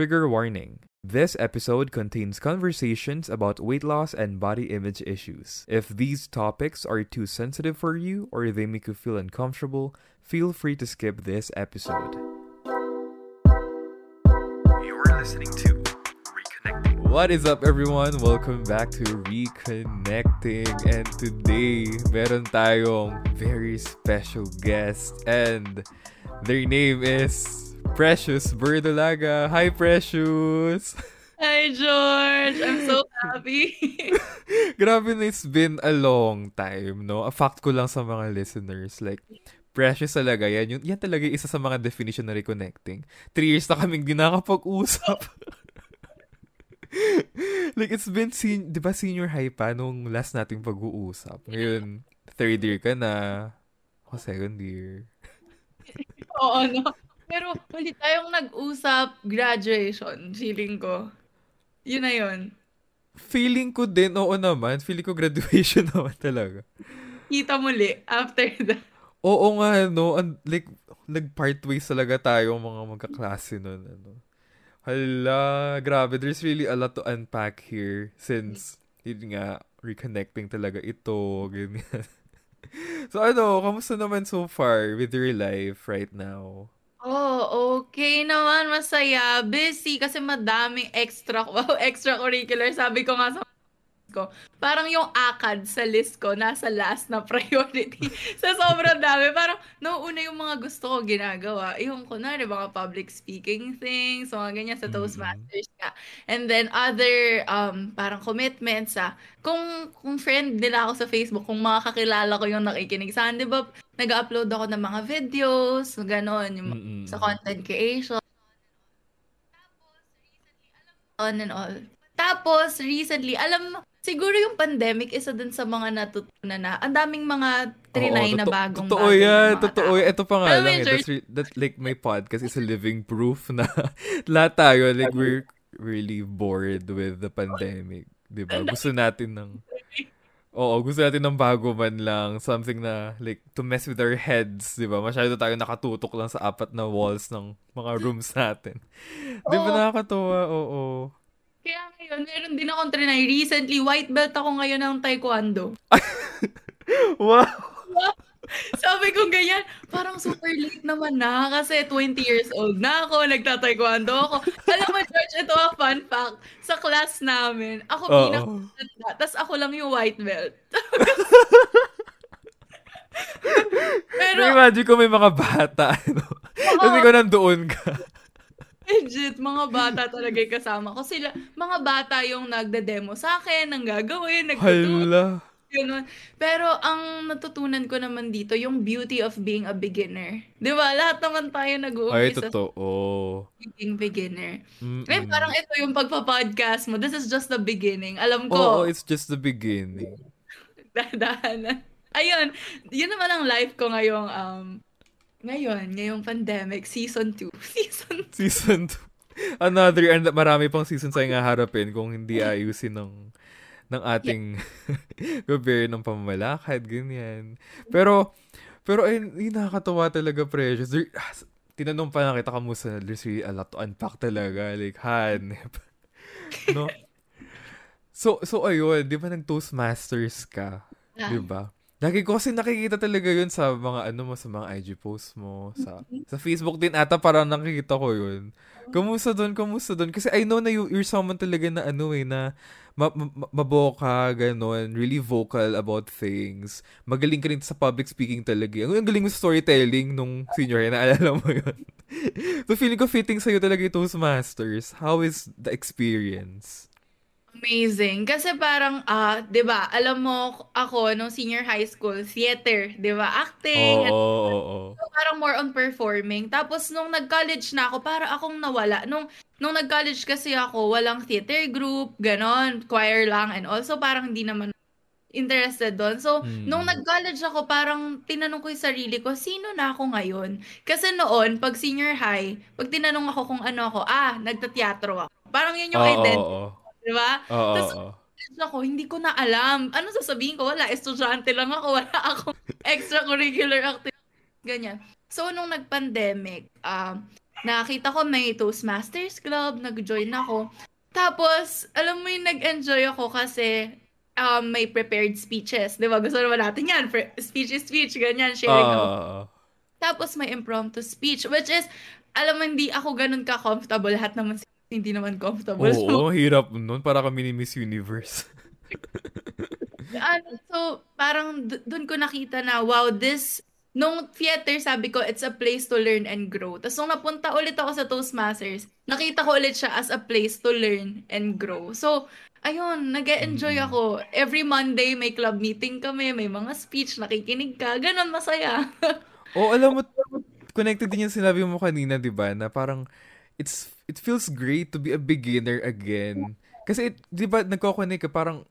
Trigger warning. This episode contains conversations about weight loss and body image issues. If these topics are too sensitive for you or they make you feel uncomfortable, feel free to skip this episode. You're listening to Reconnecting. What is up everyone? Welcome back to Reconnecting and today meron tayong very special guest and their name is Precious Berdolaga. Hi, Precious! Hi, George! I'm so happy. Grabe na, it's been a long time, no? A fact ko lang sa mga listeners, like, Precious talaga, yan, yun, yan talaga isa sa mga definition na reconnecting. Three years na kaming di nakapag-usap. like, it's been, sen- di ba senior high pa nung last nating pag-uusap? Ngayon, third year ka na. Ako, second year. Oo, no? Pero huli tayong nag-usap graduation, feeling ko. Yun na yun. Feeling ko din, oo naman. Feeling ko graduation naman talaga. Kita muli after that. Oo nga, no. And, like, nag-part ways talaga tayo mga magkaklase nun. Ano. Hala, grabe. There's really a lot to unpack here since, yun nga, reconnecting talaga ito, ganyan. so ano, kamusta naman so far with your life right now? Oh, okay naman, masaya. Busy kasi madaming extra, wow, extracurricular. Sabi ko nga sa ko, parang yung ACAD sa list ko, nasa last na priority. sa sobrang dami. Parang, nauuna yung mga gusto ko ginagawa. Yung, kunwari, mga public speaking things, mga ganyan sa Toastmasters ka. And then, other, um, parang commitments, ah. Kung, kung friend nila ako sa Facebook, kung mga kakilala ko yung nakikinig sa di ba, nag-upload ako ng mga videos, gano'n, yung mm-hmm. sa content creation. On and all. Tapos, recently, alam Siguro yung pandemic, isa din sa mga natutunan na. Ang daming mga trinay na bagong totoo bagay. yan, totoo yan. Ito pa nga lang. Eh, that's, re- that, like, my podcast is a living proof na lahat tayo, like, we're really bored with the pandemic. Di ba? Gusto natin ng... Oo, gusto natin ng bago man lang. Something na, like, to mess with our heads, di ba? Masyado tayo nakatutok lang sa apat na walls ng mga rooms natin. Di ba nakakatuwa? Oo. Kaya ngayon, meron din akong trinay. Recently, white belt ako ngayon ng taekwondo. wow! Sabi ko ganyan, parang super late naman na kasi 20 years old na ako, nagtataekwondo ako. Alam mo, George, ito a fun fact. Sa class namin, ako oh, pinakatanda, tapos ako lang yung white belt. Pero, imagine ko may mga bata, ano? Kasi ko nandoon ka. Legit, mga bata talaga yung kasama ko. Sila, mga bata yung nagde-demo sa akin, ang gagawin. Ganun. Pero ang natutunan ko naman dito, yung beauty of being a beginner. Di ba? Lahat naman tayo nag-uumpisa Ay, totoo. being beginner. Mm-mm. Eh, parang ito yung pagpa-podcast mo. This is just the beginning. Alam ko. Oo, oh, it's just the beginning. Dadahanan. Ayun, yun naman ang life ko ngayong um, ngayon, ngayong pandemic, season 2. Season 2. Season 2. Another, and marami pang season sa nga harapin kung hindi ayusin ng ng ating yeah. gobyerno ng pamamalakad, ganyan. Pero, pero ayun, yun, nakakatawa talaga, Precious. There, tinanong pa na kita kamusta, there's really a lot to unpack talaga. Like, hanep. no? So, so ayun, di ba nag-Toastmasters ka? Yeah. Di ba? Lagi ko kasi nakikita talaga yun sa mga ano mo, sa mga IG posts mo, sa sa Facebook din ata parang nakikita ko yun. Kumusta doon, kumusta doon? Kasi I know na you, you're someone talaga na ano eh, na ma- ma- maboka, gano'n, really vocal about things. Magaling ka rin sa public speaking talaga. Ang galing mo sa storytelling nung senior, naalala mo yun. so feeling ko fitting sa'yo talaga yung Toastmasters. How is the experience? Amazing. Kasi parang, ah, 'di ba? Alam mo ako nung senior high school, theater, 'di ba? Acting. Oo, oo, oo. So, parang more on performing. Tapos nung nag-college na ako, para akong nawala. Nung nung nag-college kasi ako, walang theater group, ganon, choir lang and also parang hindi naman interested doon. So, hmm. nung nag-college ako, parang tinanong ko yung sarili ko, sino na ako ngayon? Kasi noon, pag senior high, pag tinanong ako kung ano ako, ah, nagtateatro ako. Parang yun yung oh, identity. Oh, oh. Di ba? Oo. Tapos, ako, hindi ko na alam. Ano sasabihin ko? Wala, estudyante lang ako. Wala akong extracurricular activity. Ganyan. So, nung nag-pandemic, um, nakita ko may Toastmasters Club, nag-join ako. Tapos, alam mo yung nag-enjoy ako kasi um, may prepared speeches. Di ba? Gusto naman natin yan. Speech is speech, ganyan, sharing. Uh, Tapos may impromptu speech, which is, alam mo, hindi ako ganun ka-comfortable. Lahat naman hindi naman comfortable. Oo, so, hirap nun. Para kami ni Miss Universe. ano, so, parang d- dun ko nakita na, wow, this nung theater, sabi ko, it's a place to learn and grow. Tapos nung napunta ulit ako sa Toastmasters, nakita ko ulit siya as a place to learn and grow. So, ayun, nag enjoy mm. ako. Every Monday, may club meeting kami, may mga speech, nakikinig ka. Ganon, masaya. oh, alam mo, connected din yung sinabi mo kanina, di ba? Na parang, it's, it feels great to be a beginner again. Kasi, di ba, nagko-connect ka, parang,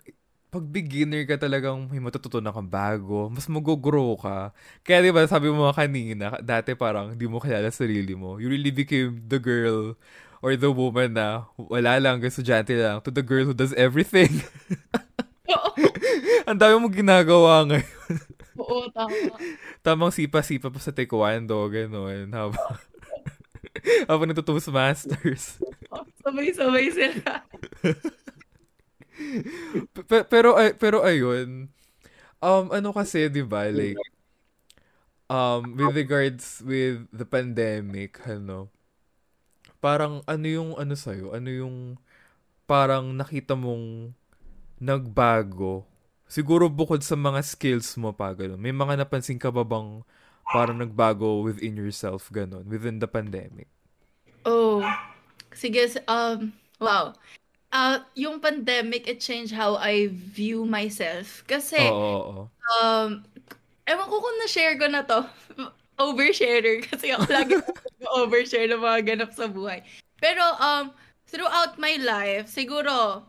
pag beginner ka talagang may matututunan kang bago, mas mag-grow ka. Kaya di ba sabi mo kanina, dati parang di mo kilala sarili mo. You really became the girl or the woman na wala lang, estudyante lang, to the girl who does everything. Ang dami mo ginagawa ngayon. Oo, tama. Tamang sipa-sipa pa sa taekwondo, gano'n. Habang, habang natutuos masters. Sabay-sabay sila pero pero ayun. Um ano kasi 'di ba like um with regards with the pandemic ano parang ano yung ano sa ano yung parang nakita mong nagbago siguro bukod sa mga skills mo pa ganun may mga napansin ka ba bang parang nagbago within yourself ganun within the pandemic oh sige um wow uh, yung pandemic, it changed how I view myself. Kasi, Oo, oo. um, ewan ko kung na-share ko na to. Oversharer. Kasi ako lagi overshare ng mga ganap sa buhay. Pero, um, throughout my life, siguro,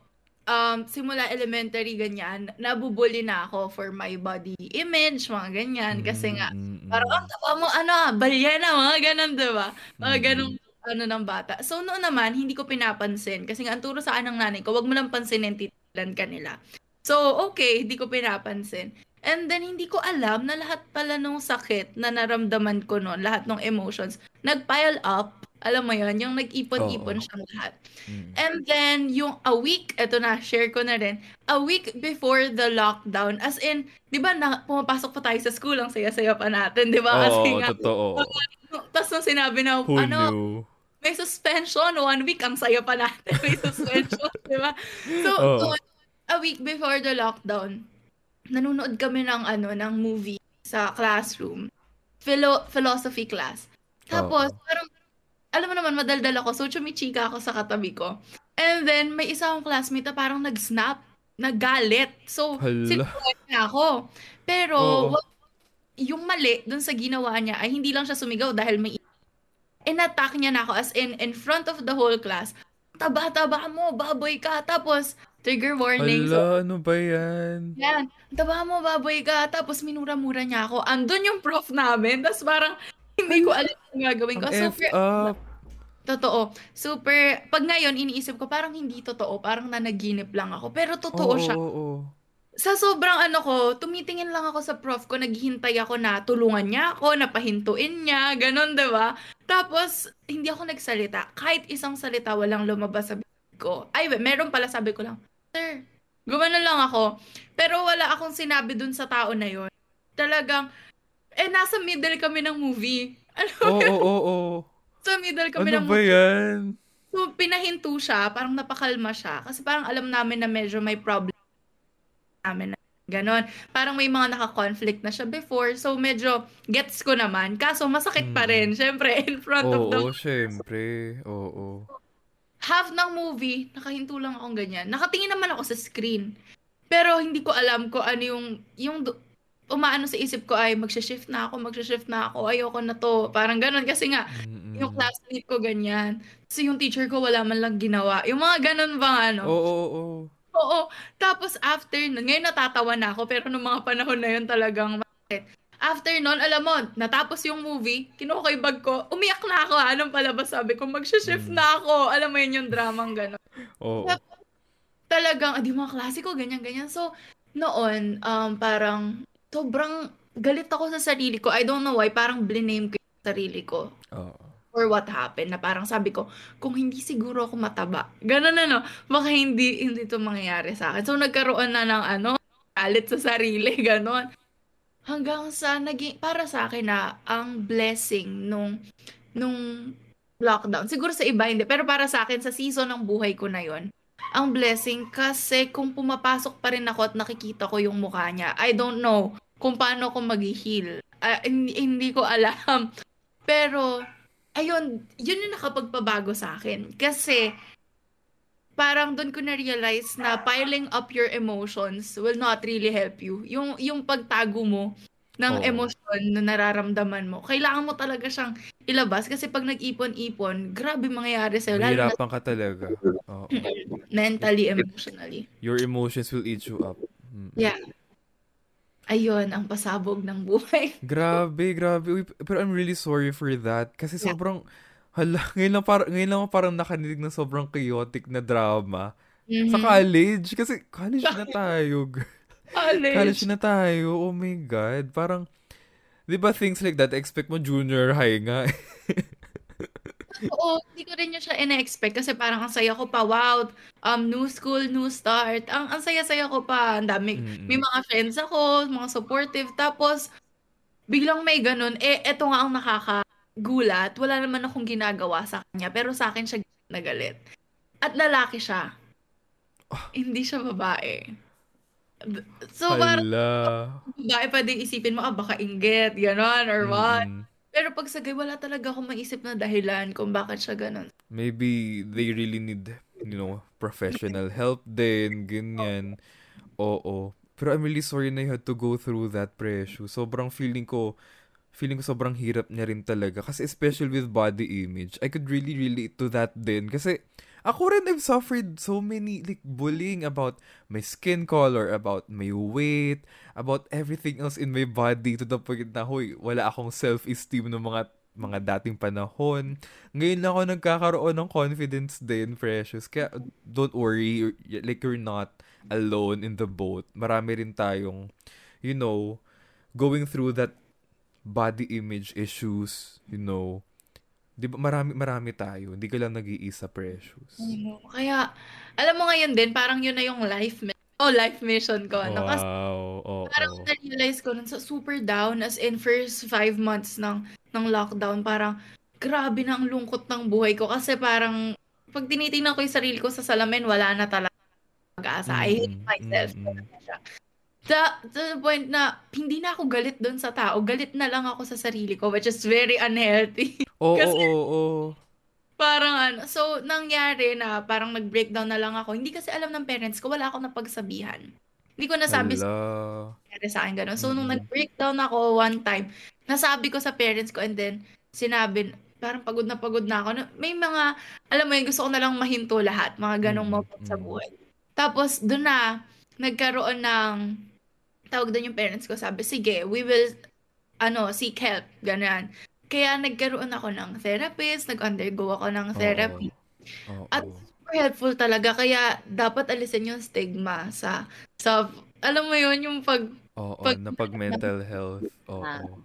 um, simula elementary, ganyan, nabubuli na ako for my body image, mga ganyan. Kasi nga, mm, mm, parang, ang taba mo, ano, balya na, mga ganun, diba? Mga ganun ano ng bata. So noon naman, hindi ko pinapansin. Kasi nga, ang turo sa ng nanay ko, wag mo lang pansinin, titilan ka nila. So, okay, hindi ko pinapansin. And then, hindi ko alam na lahat pala nung sakit na naramdaman ko noon, lahat ng emotions, nag-pile up. Alam mo yon yung nag-ipon-ipon oh. siyang lahat. Mm. And then, yung a week, eto na, share ko na rin, a week before the lockdown, as in, di ba, na, pumapasok pa tayo sa school, ang saya-saya pa natin, di ba? Oo, oh, totoo. Tapos nung sinabi na, Who ano, knew? may suspension, one week, ang saya pa natin, may suspension, di ba? So, oh. so, a week before the lockdown, nanonood kami ng, ano, ng movie sa classroom, philo- philosophy class. Tapos, oh. parang, alam mo naman, madaldal ako, so chumichika ako sa katabi ko. And then, may isa akong classmate na parang nag-snap, nagalit. So, sinuwan niya ako. Pero, oh. yung mali dun sa ginawa niya ay hindi lang siya sumigaw dahil may inattack niya na ako as in in front of the whole class. Taba-taba mo, baboy ka. Tapos, trigger warning. Hala, so, ano ba yan? Yan. Taba mo, baboy ka. Tapos, minura-mura niya ako. Andun yung prof namin. Tapos, parang, hindi ko alam ang gagawin ko. Ang super, up. Totoo. Super, pag ngayon, iniisip ko, parang hindi totoo. Parang nanaginip lang ako. Pero totoo oh, siya. Oh, oh sa sobrang ano ko, tumitingin lang ako sa prof ko, naghihintay ako na tulungan niya ako, napahintuin niya, ganun, di ba? Tapos, hindi ako nagsalita. Kahit isang salita, walang lumabas sa bibig ko. Ay, meron pala, sabi ko lang, Sir, gumano lang ako. Pero wala akong sinabi dun sa tao na yon. Talagang, eh, nasa middle kami ng movie. Ano Oo, oo, oo. Sa middle kami ano ng movie. Ano ba yan? So, pinahinto siya, parang napakalma siya. Kasi parang alam namin na medyo may problem namin na ganon. Parang may mga naka-conflict na siya before. So, medyo gets ko naman. Kaso, masakit pa rin. Hmm. Siyempre, in front oo, of the... Oo, syempre. Oo. Half ng movie, nakahinto lang akong ganyan. Nakatingin naman ako sa screen. Pero, hindi ko alam ko ano yung... yung umaano sa isip ko ay magsha-shift na ako, magsha-shift na ako, ayoko na to. Parang ganon. Kasi nga, Mm-mm. yung classmate ko ganyan. Kasi yung teacher ko wala man lang ginawa. Yung mga ganon bang ano. Oo, oo, oo. Oo. Tapos after nun, ngayon natatawa na ako, pero nung mga panahon na yun talagang. After nun, alam mo, natapos yung movie, kinuha ko yung bag ko, umiyak na ako, anong palabas sabi ko, mag-shift mm. na ako. Alam mo yun yung dramang gano'n. Oo. Talagang, adi mga klasiko, ganyan-ganyan. So, noon, um, parang, sobrang galit ako sa sarili ko. I don't know why, parang bliname ko yung sarili ko. Oo. or what happened na parang sabi ko, kung hindi siguro ako mataba, ganun ano, baka hindi, hindi to mangyayari sa akin. So, nagkaroon na ng ano, galit sa sarili, ganun. Hanggang sa naging, para sa akin na, ang blessing nung, nung lockdown. Siguro sa iba hindi, pero para sa akin, sa season ng buhay ko na yon ang blessing kasi kung pumapasok pa rin ako at nakikita ko yung mukha niya, I don't know kung paano ako mag-heal. Uh, hindi, hindi ko alam. Pero, ayun, yun yung nakapagpabago sa akin. Kasi, parang doon ko na-realize na piling up your emotions will not really help you. Yung, yung pagtago mo ng oh. emosyon na nararamdaman mo, kailangan mo talaga siyang ilabas kasi pag nag-ipon-ipon, grabe mangyayari sa'yo. Mahirapan ka talaga. Oh. Mentally, emotionally. Your emotions will eat you up. Mm. Yeah. Ayun, ang pasabog ng buhay. grabe, grabe. Uy, pero I'm really sorry for that. Kasi yeah. sobrang, hala, ngayon lang, par- ngayon lang parang nakanilig ng sobrang chaotic na drama. Mm-hmm. Sa college. Kasi college na tayo. College. college na tayo. Oh my God. Parang, di ba things like that, expect mo junior high nga. Oo, hindi ko rin yun siya ina-expect kasi parang ang saya ko pa, wow, um, new school, new start. Ang, ang saya-saya ko pa, ang dami. Mm-hmm. May mga friends ako, mga supportive. Tapos, biglang may ganun. Eh, eto nga ang nakakagulat. Wala naman akong ginagawa sa kanya. Pero sa akin siya nagalit. At lalaki siya. Oh. Hindi siya babae. So, Hala. parang, babae pa din isipin mo, ah, baka inggit, gano'n, or what. Mm. Pero pag sagay, wala talaga akong maisip na dahilan kung bakit siya ganun. Maybe they really need, you know, professional help din, ganyan. Oo. Pero I'm really sorry na you had to go through that pressure. Sobrang feeling ko, feeling ko sobrang hirap niya rin talaga. Kasi especially with body image, I could really relate to that din. Kasi, ako rin I've suffered so many like bullying about my skin color, about my weight, about everything else in my body to the point na, hoy, wala akong self-esteem ng mga mga dating panahon. Ngayon ako nagkakaroon ng confidence din, Precious. Kaya don't worry, like you're not alone in the boat. Marami rin tayong, you know, going through that body image issues, you know, Di ba marami marami tayo, hindi ka lang nag-iisa precious. Kaya alam mo ngayon din parang yun na yung life mission. Oh, life mission ko. Ano? Wow. oh, parang oh. na-realize ko nun sa super down as in first five months ng ng lockdown. Parang grabe na ang lungkot ng buhay ko kasi parang pag tinitingnan ko yung sarili ko sa salamin, wala na talaga pag-asa. Mm-hmm. I hate mm, myself. Mm-hmm. To, to the point na hindi na ako galit doon sa tao. Galit na lang ako sa sarili ko, which is very unhealthy. Oo, oo, oo. Parang ano, so nangyari na parang nag-breakdown na lang ako. Hindi kasi alam ng parents ko, wala akong napagsabihan. Hindi ko nasabi sa, sa akin ganun. So, nung nag-breakdown ako one time, nasabi ko sa parents ko and then sinabi, parang pagod na pagod na ako. May mga, alam mo yun, gusto ko na lang mahinto lahat. Mga ganong mm-hmm. sa buhay. Tapos, doon na, nagkaroon ng tawag doon yung parents ko, sabi, sige, we will, ano, seek help, ganyan. Kaya nagkaroon ako ng therapist, nag-undergo ako ng therapy. Oh. Oh, At super helpful talaga, kaya dapat alisin yung stigma sa, sa alam mo yun, yung pag... Oo, oh, pag, na pag mental health. Oo. Oh, oh.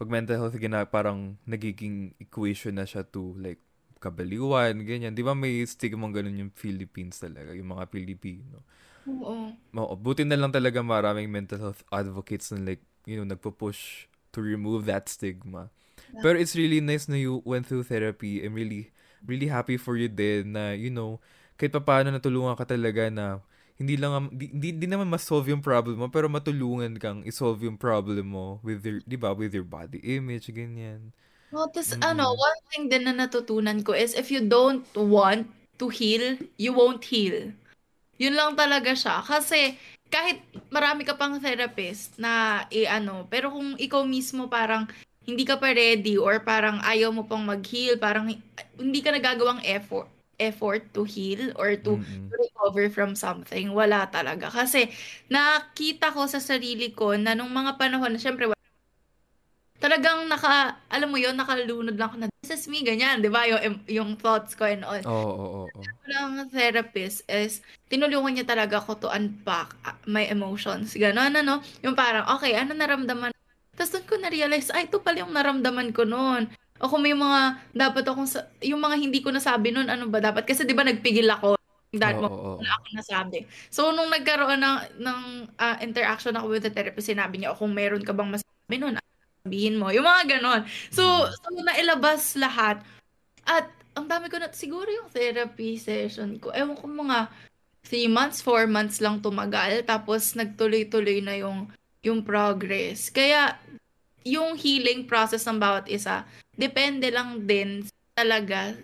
Pag mental health, gina, parang nagiging equation na siya to, like, kabaliwan, ganyan. Di ba may stigma ganun yung Philippines talaga, yung mga Pilipino. Oo. Oo, buti na lang talaga maraming mental health advocates na like, you know, nagpo-push to remove that stigma. Yeah. Pero it's really nice na you went through therapy. I'm really, really happy for you din na, you know, kahit pa paano natulungan ka talaga na hindi lang hindi, hindi naman ma-solve yung problem mo pero matulungan kang i-solve yung problem mo with your 'di ba with your body image ganyan. No, this mm-hmm. ano, one thing din na natutunan ko is if you don't want to heal, you won't heal. Yun lang talaga siya. Kasi kahit marami ka pang therapist na i-ano, pero kung ikaw mismo parang hindi ka pa ready or parang ayaw mo pang mag-heal, parang hindi ka nagagawang effort effort to heal or to, mm-hmm. recover from something. Wala talaga. Kasi nakita ko sa sarili ko na nung mga panahon, syempre talagang naka, alam mo yon nakalunod lang ako na, this is me, ganyan, di ba? Yung, yung thoughts ko and all. Oo, oo, oo. Ang therapist is, tinulungan niya talaga ako to unpack ah, my emotions. Ganon, ano? Yung parang, okay, ano naramdaman? Tapos doon ko na-realize, ay, ito pala yung naramdaman ko noon. O kung may mga dapat akong, sa, yung mga hindi ko nasabi noon, ano ba dapat? Kasi di ba nagpigil ako that Oo, mo na ako nasabi. So, nung nagkaroon ng, ng ah, interaction ako with the therapist, sinabi niya, "O, kung meron ka bang masabi nun, sabihin mo. Yung mga ganon. So, Mm. so nailabas lahat. At ang dami ko na, siguro yung therapy session ko, ewan ko mga 3 months, 4 months lang tumagal. Tapos nagtuloy-tuloy na yung, yung progress. Kaya, yung healing process ng bawat isa, depende lang din talaga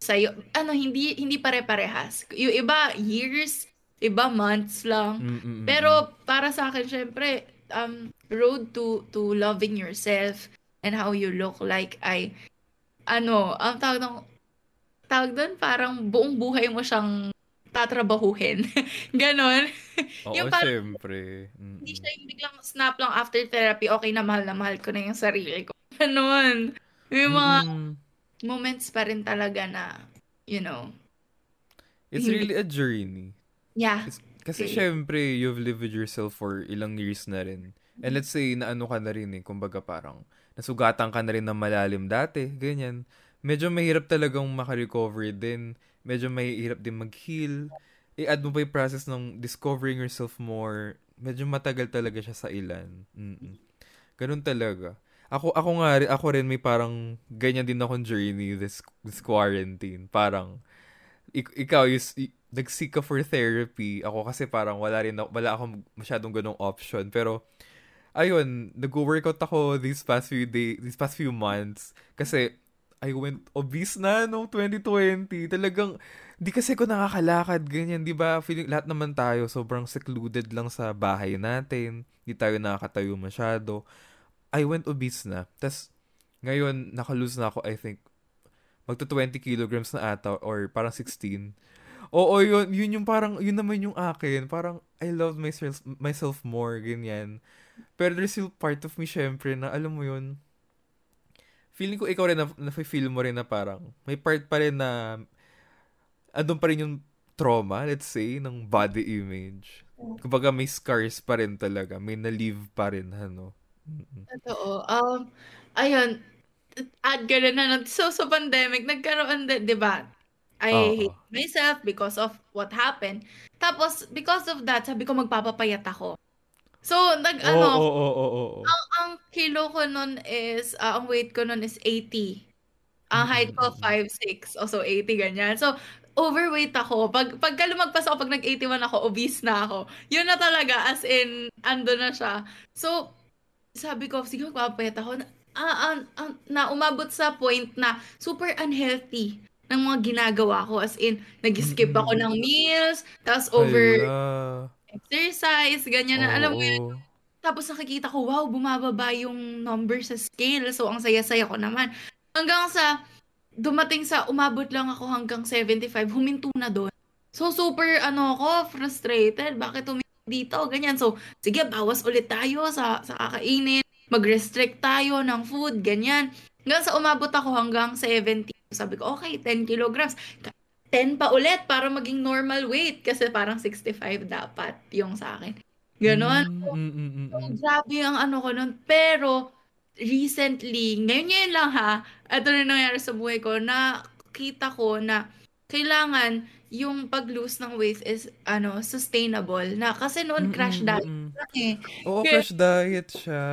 sa'yo. Ano, hindi, hindi pare-parehas. Yung iba, years, iba, months lang. Mm, mm, mm. Pero para sa akin, syempre, um, road to to loving yourself and how you look like ay ano, ang tawag ng tawag doon parang buong buhay mo siyang tatrabahuhin. Ganon. Oo, yung parang syempre. Mm, hindi mm. siya yung biglang snap lang after therapy, okay na mahal na mahal ko na yung sarili ko. Ganon. Yung mga Mm-mm. moments pa rin talaga na, you know, It's hindi- really a journey. yeah. It's- Kasi Okay. syempre, you've lived with yourself for ilang years na rin. And let's say, na ano ka na rin eh, kumbaga parang, nasugatan ka na rin ng malalim dati, ganyan. Medyo mahirap talagang makarecover din. Medyo mahirap din mag-heal. I-add mo pa yung process ng discovering yourself more. Medyo matagal talaga siya sa ilan. Mm-mm. Ganun talaga. Ako ako nga rin, ako rin may parang ganyan din akong journey this this quarantine. Parang ik- ikaw is y- nag-seek ka for therapy. Ako kasi parang wala rin wala akong masyadong ganong option. Pero ayun, nag-workout ako these past few days, these past few months kasi I went obese na no 2020. Talagang di kasi ko nakakalakad ganyan, 'di ba? Feeling lahat naman tayo sobrang secluded lang sa bahay natin. Di tayo nakakatayo masyado. I went obese na. Tas ngayon naka-lose na ako I think magto 20 kilograms na ata or parang 16. Oo, yun, yun yung parang, yun naman yung akin. Parang, I love myself, myself more, ganyan. Pero there's still part of me, syempre, na alam mo yun, feeling ko ikaw rin na, na-feel mo rin na parang, may part pa rin na, andun pa rin yung trauma, let's say, ng body image. Kumbaga, may scars pa rin talaga. May na-leave pa rin, ano. Totoo. Um, ayun, add ka rin na, so sa pandemic, nagkaroon din, di ba? I Oo. hate myself because of what happened. Tapos, because of that, sabi ko magpapapayat ako. So, nag, Oo, ano, oo, oo, oo, oo. ang, ang kilo ko nun is, ah, ang weight ko nun is 80. Ang height ko, Mm-mm. 5'6". O, so, 80, ganyan. So, overweight ako. Pag, pagka lumagpas ako, pag nag-81 ako, obese na ako. Yun na talaga, as in, ando na siya. So, sabi ko, sige, magpapayat ako. Na, ah, ah, ah, na umabot sa point na super unhealthy ng mga ginagawa ko. As in, nag-skip ako ng meals, tapos over Hala. exercise, ganyan na. Alam mo yun, tapos nakikita ko, wow, bumababa yung number sa scale. So, ang saya-saya ko naman. Hanggang sa, dumating sa, umabot lang ako hanggang 75, huminto na doon. So, super, ano ako, frustrated. Bakit huminto dito? Ganyan. So, sige, bawas ulit tayo sa, sa kakainin. Mag-restrict tayo ng food, ganyan. Hanggang sa umabot ako hanggang 70. Sabi ko, okay, 10 kilograms. 10 pa ulit para maging normal weight. Kasi parang 65 dapat yung sa akin. Ganon. Mm, mm, mm, mm, mm. grabe ang ano ko nun. Pero, recently, ngayon ngayon lang ha, ito na nangyari sa buhay ko, nakita ko na kailangan yung pag-lose ng weight is ano sustainable na kasi noon Mm, crash mm, diet mm. lang eh. Oo, Kaya- crash diet siya.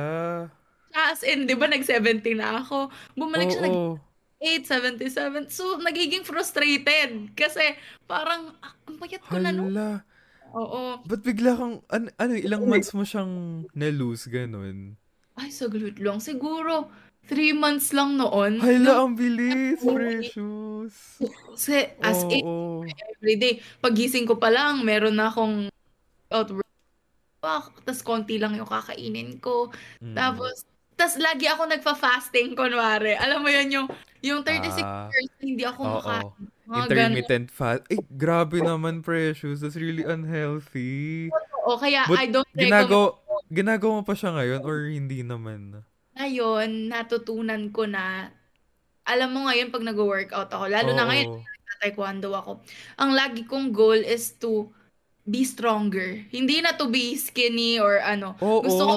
As in, di ba nag-70 na ako. Bumalik siya Oo. Nag-8, 77. So, nagiging frustrated. Kasi, parang, ah, ang payat ko na no. Hala. Oo. Ba't bigla kang, an, ano, ilang months mo siyang na-lose, ganun? Ay, saglit lang. Siguro, 3 months lang noon. Hala, ang bilis, precious. Kasi, as in, Oo. everyday. Pagising ko pa lang, meron na akong outbreak. Tapos konti lang yung kakainin ko. Mm. Tapos, tas lagi ako nagfa-fasting, kunwari. Alam mo yun, yung, yung 36 Ah, hours na hindi ako oo. makain. Ganun. Intermittent fast. Eh, grabe naman, precious. That's really unhealthy. Oo, kaya But I don't recommend. ginagawa, mo pa siya ngayon or hindi naman? Ngayon, natutunan ko na, alam mo ngayon pag nag-workout ako, lalo na ngayon, taekwondo ako, ang lagi kong goal is to be stronger. Hindi na to be skinny or ano. Oo. Gusto ko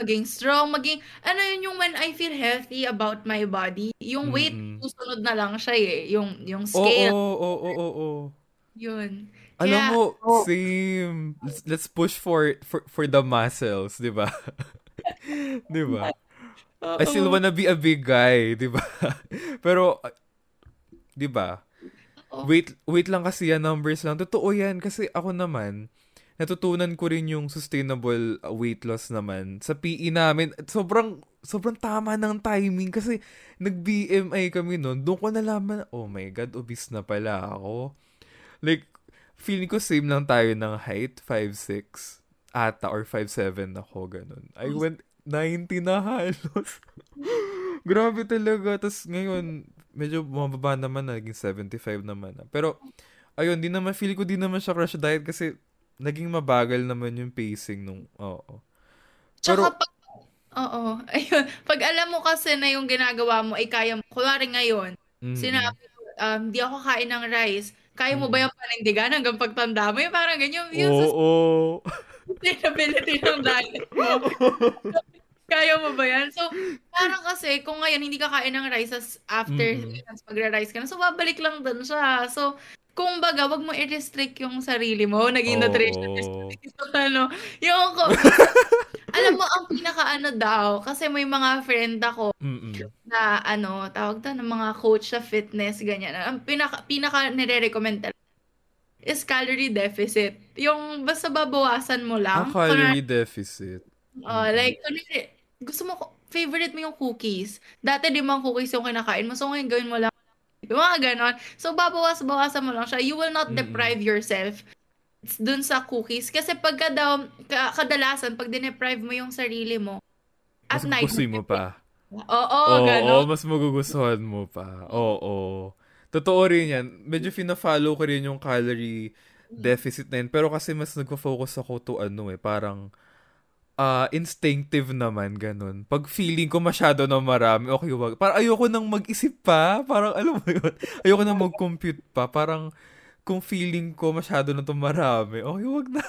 maging strong, maging, ano yun yung when I feel healthy about my body, yung weight, Mm-mm. susunod na lang siya eh, yung, yung Oo, scale, oo, oo, oo, oo. yun. Alam Kaya, mo, oh, same. Let's, let's push for for for the muscles, 'di ba? 'Di ba? I still oo, wanna be a big guy, 'di ba? Pero 'di ba? oo, Wait, wait lang kasi yan, numbers lang. Totoo yan kasi ako naman, natutunan ko rin yung sustainable uh, weight loss naman sa PE namin. Sobrang sobrang tama ng timing kasi nag-BMI kami noon. Doon ko nalaman, oh my god, obese na pala ako. Like feeling ko same lang tayo ng height, 5'6 ata or 5'7 ako ganun. I went 90 na halos. Grabe talaga. Tapos ngayon, medyo bumababa naman na, naging 75 naman na. Pero, ayun, di naman, feel ko di naman siya crash diet kasi naging mabagal naman yung pacing nung, oo. tsaka Pero, pag, oo, ayun, pag alam mo kasi na yung ginagawa mo ay kaya mo, kunwari ngayon, mm sinabi mo, um, di ako kain ng rice, kaya mo ba yung panindigan hanggang pagtanda mo? Yung parang ganyan, yung Oo. sustainability ng diet mo. Kaya mo ba yan? So, parang kasi, kung ngayon hindi ka kain ng rice, as after months magra-rice ka na, so babalik lang dun siya. So, kung baga, wag mo i-restrict yung sarili mo, naging nutritionist. Oo. So, ano, yung ko, alam mo, ang pinaka-ano daw, kasi may mga friend ako Mm-mm. na, ano, tawag to, ng mga coach sa fitness, ganyan. Ang pinaka, pinaka nire-recommend is calorie deficit. Yung basta babawasan mo Ah, lang. calorie deficit. Uh, Mm-mm. like, kunwari, gusto mo, favorite mo yung cookies. Dati di mga cookies yung kinakain mo. So, ngayon gawin mo lang. Yung mga ganon. So, babawas-bawasan mo lang siya. You will not deprive yourself dun sa cookies. Kasi pagka daw, ka- kadalasan, pag dineprive mo yung sarili mo, at Mas night, mo pa. oo, Oo, ganon. mas magugustuhan mo pa. Oo. Totoo rin yan. Medyo fina-follow ko rin yung calorie deficit na yun. Pero kasi mas nagpo-focus ako to ano eh, parang ah instinctive naman, ganun. Pag feeling ko masyado na marami, okay, wag. Parang ayoko nang mag-isip pa. Parang, alam mo yun, ayoko nang mag-compute pa. Parang, kung feeling ko masyado na to marami, okay, wag na.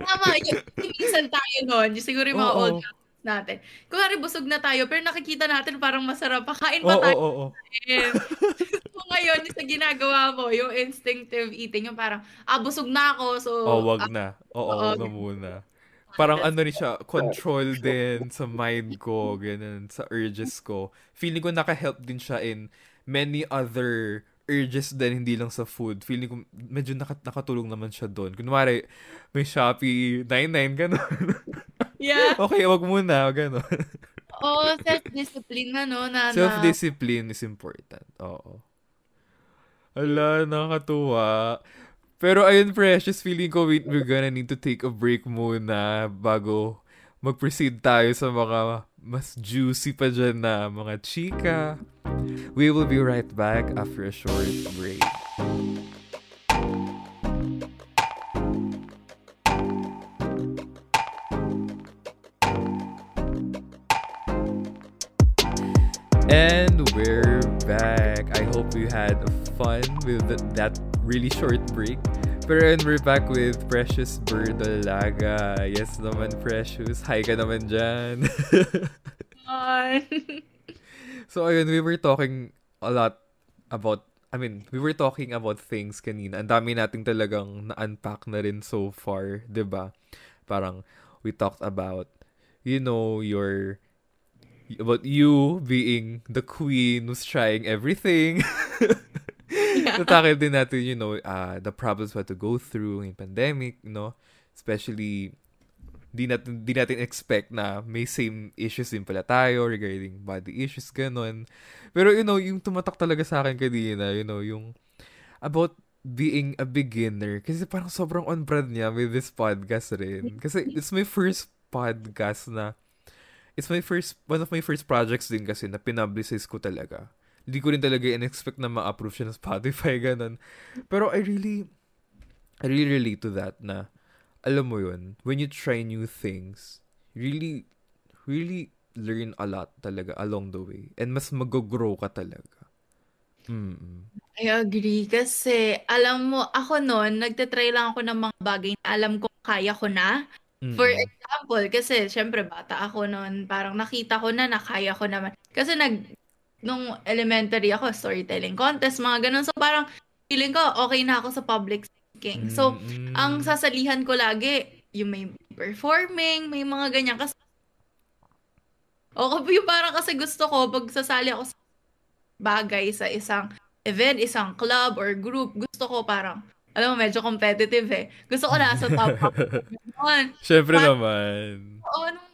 Tama, yung, minsan tayo nun, yung siguro yung mga old Oo. habits natin. Kunwari busog na tayo, pero nakikita natin parang masarap, pakain pa oo, tayo. oo. Eh, so ngayon, yung sa ginagawa mo, yung instinctive eating, yung parang, ah, busog na ako, so, Oh, ah, wag na. Oo, oo, wag na muna. Parang ano rin siya, control din sa mind ko, ganun, sa urges ko. Feeling ko naka-help din siya in many other urges din, hindi lang sa food. Feeling ko medyo naka- nakatulong naman siya doon. Kunwari, may Shopee 99, ganun. yeah. okay, wag muna, ganun. Oh, self-discipline na, no, na, na, Self-discipline is important. Oo. Ala, nakakatuwa. Pero ayun, Precious, feeling ko we, we're gonna need to take a break muna bago mag-proceed tayo sa mga mas juicy pa dyan na mga chika. We will be right back after a short break. And we're back. I hope you had fun with th- that really short break. Pero and we're back with Precious Berdalaga. Yes naman, Precious. Hi ka naman dyan. on. so, ayun, we were talking a lot about, I mean, we were talking about things kanina. Ang dami nating talagang na-unpack na rin so far, 'di ba Parang, we talked about, you know, your about you being the queen who's trying everything. yeah. Natakil din natin, you know, uh, the problems we had to go through in pandemic, you know, especially di natin, di natin expect na may same issues din pala tayo regarding body issues, ganun. Pero, you know, yung tumatak talaga sa akin kanina, you know, yung about being a beginner. Kasi parang sobrang on-brand niya with this podcast rin. Kasi it's my first podcast na it's my first, one of my first projects din kasi na pinablicize ko talaga. Hindi ko rin talaga in-expect na ma-approve siya ng Spotify, ganun. Pero I really, I really relate to that na, alam mo yun, when you try new things, really, really learn a lot talaga along the way. And mas mag-grow ka talaga. Mm-mm. I agree. Kasi, alam mo, ako noon, nagtatry lang ako ng mga bagay na alam ko kaya ko na. For Mm. example, kasi syempre bata ako noon, parang nakita ko na nakaya ko naman. Kasi nag nung elementary ako, storytelling contest, mga ganun. So parang feeling ko okay na ako sa public speaking. So Mm-mm. ang sasalihan ko lagi, yung may performing, may mga ganyan. Kasi, o yung parang kasi gusto ko, pag sasali ako sa bagay sa isang event, isang club or group, gusto ko parang, alam mo, medyo competitive eh. Gusto ko nasa top ako. Ganon. Syempre Parang- naman. Oo, nung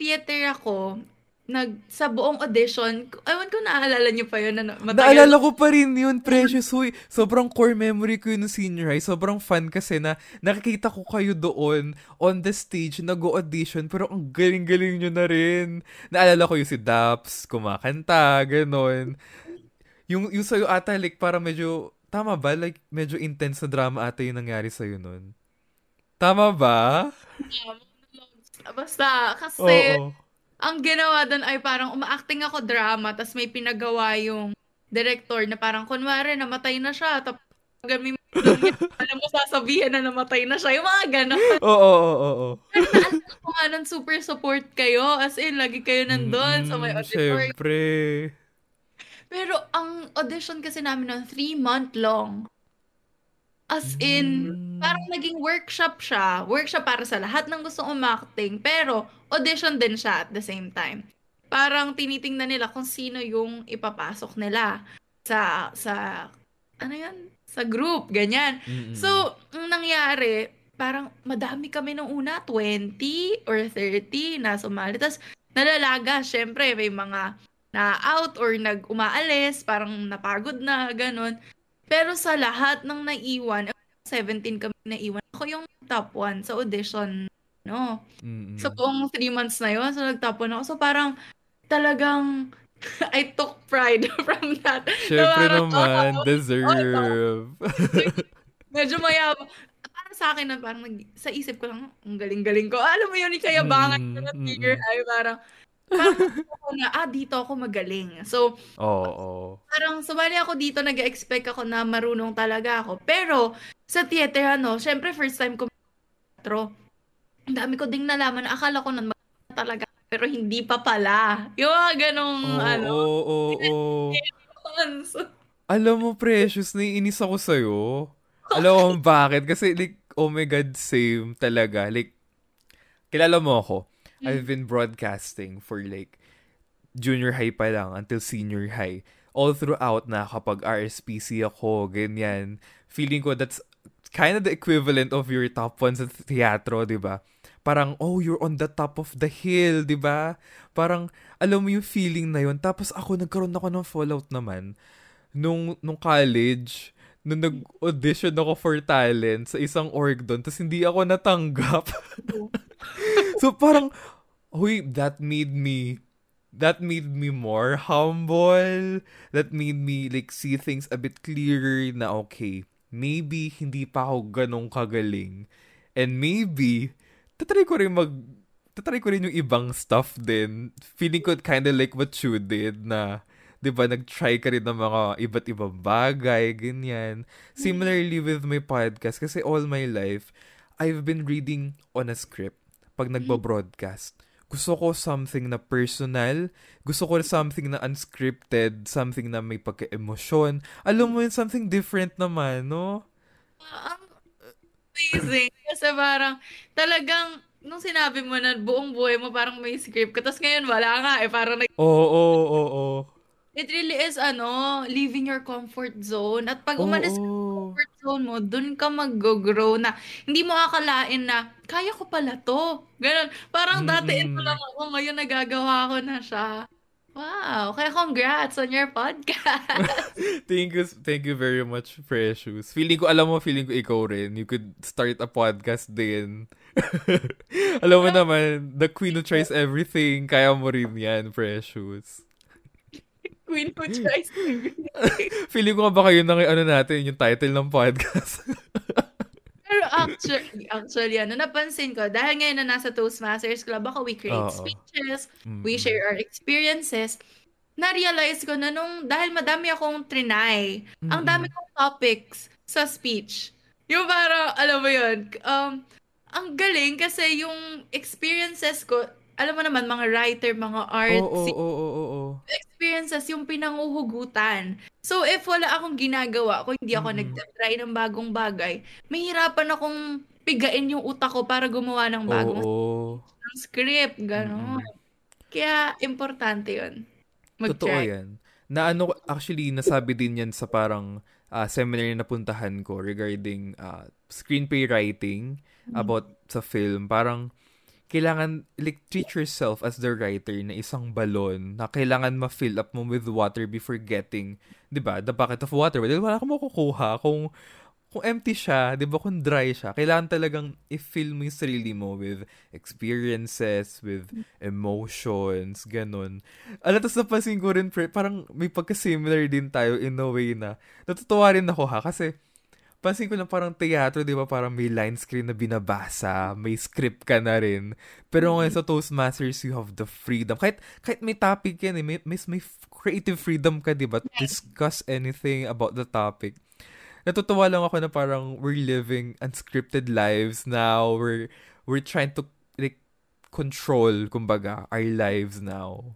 theater ako, nag, sa buong audition, ewan ko naalala niyo pa yun, na matagal. Naalala ko pa rin yun, Precious. Huy, sobrang core memory ko yun ng senior high. Sobrang fun kasi na nakikita ko kayo doon on the stage, nag-audition, pero ang galing-galing nyo na rin. Naalala ko yung si Daps, kumakanta, ganon. Yung, yung sa'yo ata, like, parang medyo, tama ba? Like, medyo intense na drama ata yung nangyari sa'yo nun. Tama ba? Basta, kasi, Oo. Ang ginawa doon ay parang umaacting ako drama, tapos may pinagawa yung director na parang, kunwari, namatay na siya, tapos may alam mo sasabihin na namatay na siya, yung mga gano'n. Oo, oo, oo, oo. Kung nga nun, super support kayo, as in, lagi kayo nandun sa may Mm, auditorium. Syempre. Pero ang audition kasi namin nun, three month long. As in, Mm. parang naging workshop siya. Workshop para sa lahat ng gustong umakting. Pero, audition din siya at the same time. Parang tinitingnan nila kung sino yung ipapasok nila sa, sa, ano yan? Sa group, ganyan. Mm-mm. So, ang nangyari, parang madami kami nung una, 20 or 30 na sumali. Tapos, nalalaga, syempre, may mga na-out or nag-umaalis, parang napagod na, ganun. Pero sa lahat ng naiwan, 17 kami naiwan, ako yung top 1 sa audition, no? Mm-mm. So, buong 3 months na yun, so nag-top 1 ako. So, parang talagang I took pride from that. Syempre parang, naman, oh, deserve. Medyo mayabang. Para sa akin na parang nag, sa isip ko lang, ang galing-galing ko. Alam mo yun, ikayabangan Mm, ko mm, figure mm. high. Parang, parang gusto ko na, ah, dito ako magaling. So, Oo, oo. parang sumali ako dito, nag-expect ako na marunong talaga ako. Pero, sa theater, ano, syempre first time ko teatro. Ang dami ko ding nalaman. Akala ko na talaga. Pero hindi pa pala. Yung mga ganong, Oo, ano, oo, oo, oo. so, Alam mo, Precious, naiinis ako sa'yo. Alam mo bakit? Kasi, like, oh my God, same talaga. Like, kilala mo ako. I've been broadcasting for like junior high pa lang until senior high. All throughout na kapag RSPC ako, ganyan. Feeling ko that's kind of the equivalent of your top one sa teatro, di ba? Parang, oh, you're on the top of the hill, di ba? Parang, alam mo yung feeling na yun. Tapos ako, nagkaroon ako ng fallout naman. Nung, nung college, nung nag-audition ako for talent sa isang org doon, tapos hindi ako natanggap. so parang, huy, that made me, that made me more humble. That made me like see things a bit clearer na okay, maybe hindi pa ako ganong kagaling. And maybe, tatry ko rin mag, tatry ko rin yung ibang stuff din. Feeling ko kinda like what you did na, di ba, nag-try ka rin ng mga iba't ibang bagay, ganyan. Similarly with my podcast, kasi all my life, I've been reading on a script pag nagbo-broadcast. Gusto ko something na personal. Gusto ko something na unscripted. Something na may pagka-emosyon. Alam mo yun, something different naman, no? ang amazing. Kasi parang, talagang, nung sinabi mo na buong buhay mo parang may script ka, tapos ngayon wala nga eh, parang nag- Oo, oo, oo, oo. it really is ano, leaving your comfort zone. At pag umalis sa oo. Comfort zone mo, dun ka mag-grow na hindi mo akalain na, kaya ko pala to. Ganun. Parang dati ito Mm-mm. lang ako, ngayon nagagawa ko na siya. Wow. Kaya congrats on your podcast. Thank you, thank you very much, Precious. Feeling ko, alam mo, feeling ko ikaw rin. You could start a podcast din. alam mo naman, the queen who tries everything, kaya mo rin yan, Precious. Queen who tries Feeling ko yun na yung ano natin, yung title ng podcast. Pero actually, actually, ano, napansin ko, dahil ngayon na nasa Toastmasters Club ako, we create Oo. speeches, Mm-mm. we share our experiences, na-realize ko na nung, dahil madami akong trinay, ang Mm-mm. dami kong topics sa speech. Yung parang, alam mo yun, um, ang galing kasi yung experiences ko, alam mo naman, mga writer, mga art, Oo, oo, oo, oo, oo. experiences yung pinanguhugutan. So, if wala akong ginagawa, kung hindi ako Mm. nagtatry ng bagong bagay, mahirapan akong pigain yung utak ko para gumawa ng bagong Oo. ng script, gano'n. Kaya, importante yun. Totoo Mag-try. yan. Na ano, actually, nasabi din yan sa parang ah, seminar na napuntahan ko regarding ah, screenplay writing about sa film. Parang, kailangan, like, treat yourself as the writer na isang balon na kailangan ma-fill up mo with water before getting, di ba, the bucket of water. Dahil wala kang makukuha kung kung empty siya, 'di ba, kung dry siya, kailangan talagang i-fill mo yung sarili mo with experiences, with emotions, ganun. Alam, tapos napansin ko rin, pre, parang may pagka-similar din tayo in a way na, natutuwa rin ako ha, kasi pansin ko na parang teatro, di ba, parang may line screen na binabasa, may script ka na rin. Pero ngayon sa Toastmasters, you have the freedom. Kahit, kahit may topic yan, eh, may, may, may creative freedom ka, di ba, to discuss anything about the topic natutuwa lang ako na parang we're living unscripted lives now. We're we're trying to like control kumbaga our lives now.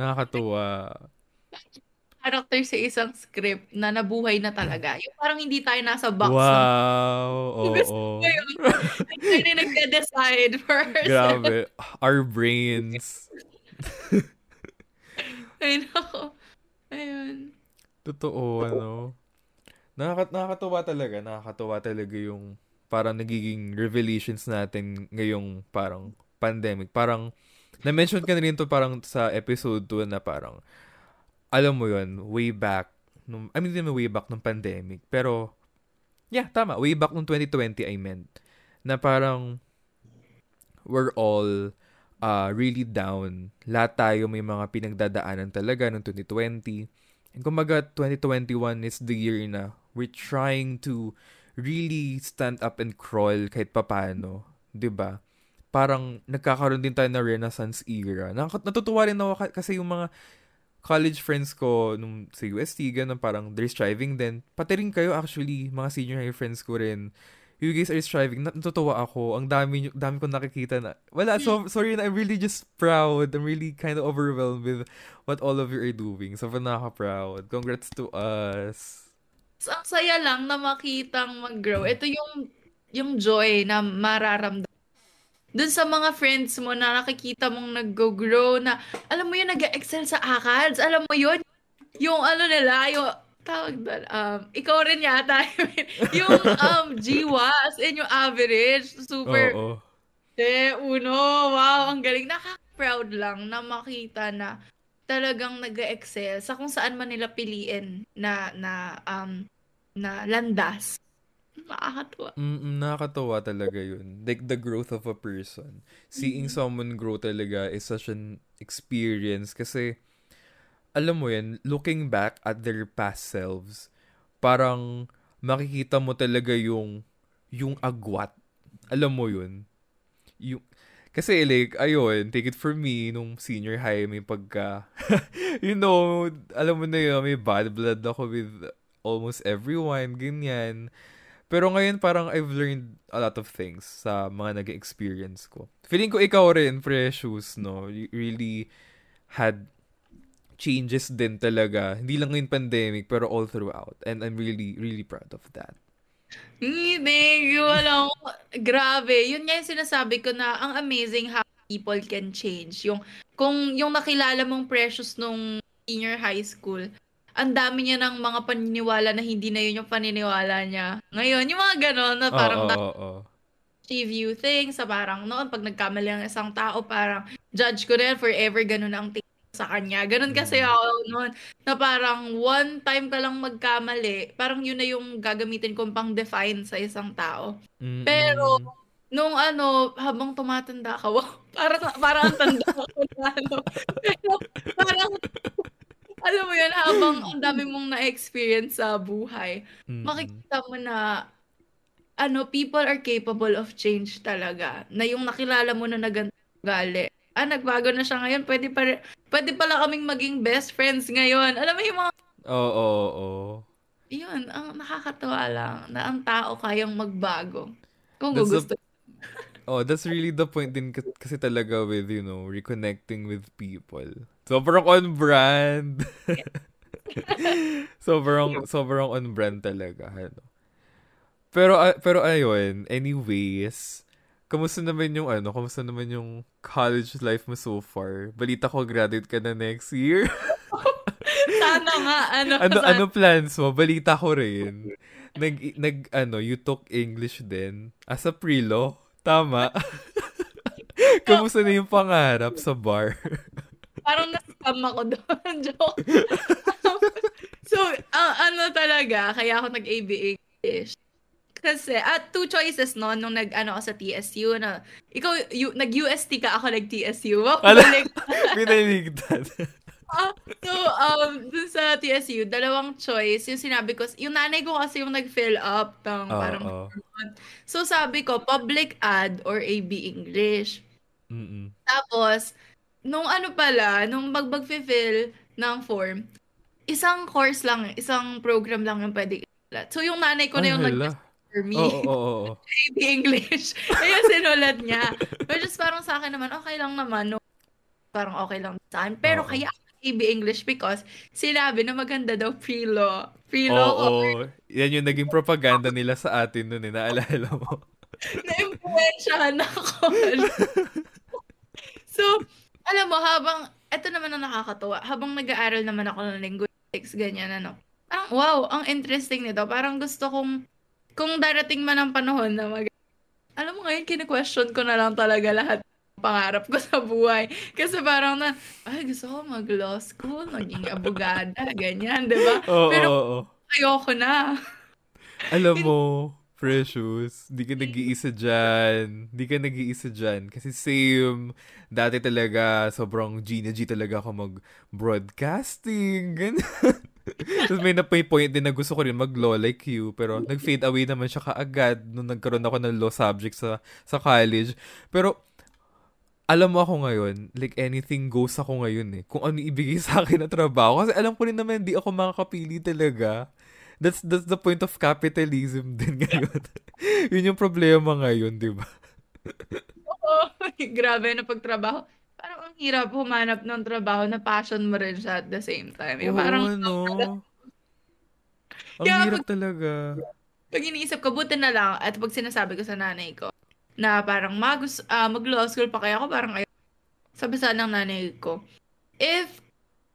Nakakatuwa. Character sa isang script na nabuhay na talaga. Yung parang hindi tayo nasa box. na- Wow. Oo. Ko yun. Tayo na nagka-decide for ourselves. Grabe. Our brains. Ay, nako. Ayun. Totoo, ano. Nakaka- nakakatuwa talaga. Nakakatuwa talaga yung parang nagiging revelations natin ngayong parang pandemic. Parang, na-mention ka na rin to parang sa episode 2 na parang, alam mo yun, way back, nung, I mean, hindi way back nung pandemic. Pero, yeah, tama. Way back nung 2020, I meant. Na parang, we're all uh, really down. Lahat tayo may mga pinagdadaanan talaga noong 2020. And kumbaga, 2021 is the year na we're trying to really stand up and crawl kahit papano. ba? Parang nagkakaroon din tayo na renaissance era. Natutuwa rin ako ka- kasi yung mga college friends ko nung sa UST, ganun, parang they're striving din. Pati rin kayo actually, mga senior high friends ko rin. You guys are striving. Nat- Natutuwa ako. Ang dami, dami kong nakikita na. Wala, so, sorry na, I'm really just proud. I'm really kind of overwhelmed with what all of you are doing. Sobrang nakaka-proud. Congrats to us. So, ang saya lang na makitang mag-grow. Ito yung yung joy na mararamdaman. Dun sa mga friends mo na nakikita mong nag-grow na, alam mo yun, nag-excel sa ACADS. Alam mo yun, yung ano nila, yung tawag doon, um, ikaw rin yata, yung um, GWAS and yung average, super, Oo. eh, uno, wow, ang galing. Nakaka-proud lang na makita na talagang nag-excel sa kung saan man nila piliin na na um na landas. Nakakatuwa. Mm, nakakatawa talaga yun. Like, the growth of a person. Seeing someone grow talaga is such an experience kasi, alam mo yan, looking back at their past selves, parang makikita mo talaga yung, yung agwat. Alam mo yun? Yung, kasi like, ayun, take it from me, nung senior high, may pagka, you know, alam mo na yun, may bad blood ako with almost everyone, ganyan. Pero ngayon parang I've learned a lot of things sa mga nag experience ko. Feeling ko ikaw rin, Precious, no? You really had changes din talaga. Hindi lang in pandemic, pero all throughout. And I'm really, really proud of that. Hindi, wala Grabe. Yun nga yung sinasabi ko na ang amazing how people can change. Yung, kung yung nakilala mong precious nung senior high school, ang dami niya ng mga paniniwala na hindi na yun yung paniniwala niya. Ngayon, yung mga ganon na parang Oo, oo, oo. she view things sa parang noon, pag nagkamali ang isang tao, parang judge ko na yan, forever ganun ang tingin sa kanya. Ganun kasi ako noon, na parang one time ka lang magkamali, parang yun na yung gagamitin kong pang define sa isang tao. Mm-mm. Pero, nung ano, habang tumatanda ka, wow, parang, parang ang tanda ko na ano. Pero, parang, alam mo yun, habang ang dami mong na-experience sa buhay, Mm-mm. makikita mo na, ano, people are capable of change talaga. Na yung nakilala mo na nagali, ah, nagbago na siya ngayon, pwede, pa, pwede pala kaming maging best friends ngayon. Alam mo yung mga, Oo, oo, oo. yun, ang nakakatawa lang, na ang tao kayang magbago. Kung That's the- gusto. Oh, that's really the point din k- kasi talaga with, you know, reconnecting with people. Sobrang on-brand. sobrang, sobrang on-brand talaga. Ano. Pero, uh, pero ayun, anyways, kamusta naman yung ano, kamusta naman yung college life mo so far? Balita ko, graduate ka na next year. Sana nga. Ano, ano, ano plans mo? Balita ko rin. Nag, nag, ano, you took English din as a pre-law. Tama. Kamusta na yung pangarap sa bar? Parang na-scam ako doon. Joke. so, uh, ano talaga, kaya ako nag-AB English. Kasi, at two choices no, nung nag-ano ako sa TSU, na, ikaw, you, nag-UST ka, ako nag-TSU. Wow, Ala. Pinaligtad. Ah, so, um, dun sa TSU, dalawang choice. Yung sinabi ko, yung nanay ko kasi yung nag-fill up ng Oo, parang oo. So, sabi ko, public ad or AB English. Mm-mm. Tapos, nung ano pala, nung mag-fill ng form, isang course lang, isang program lang yung pwede isulat. So, yung nanay ko na yung nag for me. Oo, oo, oo. AB English. Kaya sinulat niya. Which is parang sa akin naman, okay lang naman. No? Parang okay lang sa akin. Pero Oo. kaya ako AB English because sinabi na maganda daw pre-law. Pre-law Oo, ko. oo. Yan yung naging propaganda nila sa atin noon eh. Naalala mo? Na-influensyahan ako. so, alam mo, habang, eto naman ang nakakatuwa, habang nag-aaral naman ako ng linguistics, ganyan, ano, parang, wow, ang interesting nito. Parang gusto kong, kung darating man ang panahon na mag, alam mo ngayon, kine-question ko na lang talaga lahat pangarap ko sa buhay. Kasi parang na, ay, gusto ko mag-law school, maging abogada, ganyan, di ba? Oo, Pero oo, oo. ayoko na. Alam mo, Precious, di ka nag-iisa dyan. Di ka nag-iisa dyan. Kasi same, dati talaga, sobrang G na G talaga ako mag-broadcasting. Ganyan. Tapos may na may point din na gusto ko rin mag-law like you. Pero nag-fade away naman siya kaagad nung nagkaroon ako ng law subject sa, sa college. Pero, alam mo ako ngayon, like anything goes ako ngayon eh. Kung ano ibigay sa akin na trabaho. Kasi alam ko rin naman, di ako makakapili talaga. That's that's the point of capitalism din ngayon. Yun yung problema ngayon, di ba? Oo, grabe na pagtrabaho. Parang ang hirap humanap ng trabaho na passion mo rin siya at the same time. Oo, parang no. Ang Kaya hirap talaga. pag iniisip ko, buti na lang at pag sinasabi ko sa nanay ko na parang mag, ah, mag-law school pa kaya ako parang ayaw. Sabi sa ng nanay ko, if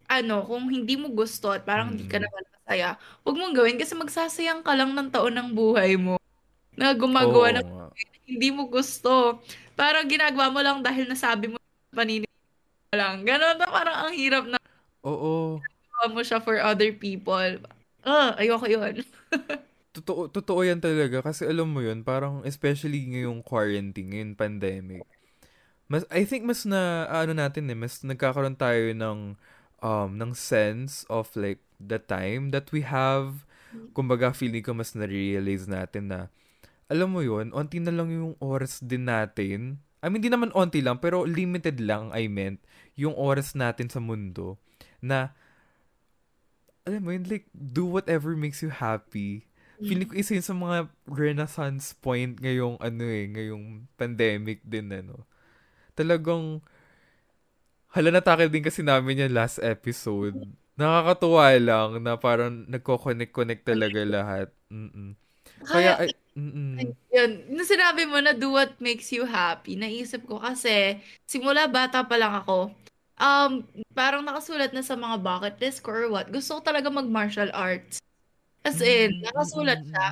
ano, kung hindi mo gusto at parang hindi ka Mm. naman masaya, huwag mong gawin kasi magsasayang ka lang ng taon ng buhay mo na gumagawa Oo ng hindi mo gusto. Parang ginagawa mo lang dahil nasabi mo panini lang. Ganon na parang ang hirap na Oo. ginawa mo siya for other people. Ah, ayoko yun. Totoo, totoo yan talaga. Kasi alam mo yun, parang especially ngayong quarantine, ngayong pandemic. Mas, I think mas na, ano natin eh, mas nagkakaroon tayo ng, um, ng sense of like, the time that we have. Kumbaga, feeling ko mas na-realize natin na, alam mo yun, onti na lang yung oras din natin. I mean, di naman onti lang, pero limited lang, I meant, yung oras natin sa mundo. Na, alam mo yun, like, do whatever makes you happy. Feeling ko isa yun sa mga renaissance point ngayong ano eh, ngayong pandemic din ano. Talagang hala natakil din kasi namin yung last episode. Nakakatuwa lang na parang nagko-connect-connect talaga lahat. Mm-mm. Kaya, ay, mm-mm. Yun, nung sinabi mo na do what makes you happy, naisip ko kasi simula bata pa lang ako, um, parang nakasulat na sa mga bucket list ko or what, gusto ko talaga mag-martial arts. As in, nakasulat siya.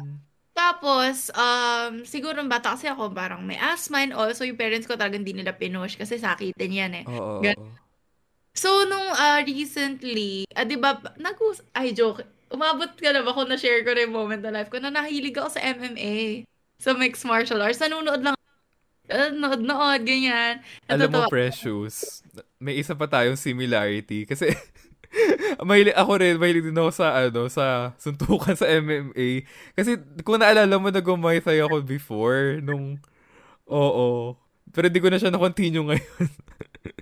Tapos, um, siguro nung bata kasi ako, parang may asthma and all, so yung parents ko talagang hindi nila pinush kasi sakitin yan eh. Oo, Gan-. So, nung ah, recently, ah, di ba, nag ay, joke, umabot ka na ba kung na-share ko na yung moment na life ko na nahilig ako sa MMA, sa mixed martial arts. Nanonood lang, uh, nood-nood, ganyan. Alam mo, Natutuwa. Precious, may isa pa tayong similarity. Kasi, mahilig ako rin, mahilig din ako sa, ano, sa suntukan sa MMA. Kasi, kung naalala mo, nag-Muay Thai ako before, nung, oo. Pero di ko na siya na-continue ngayon.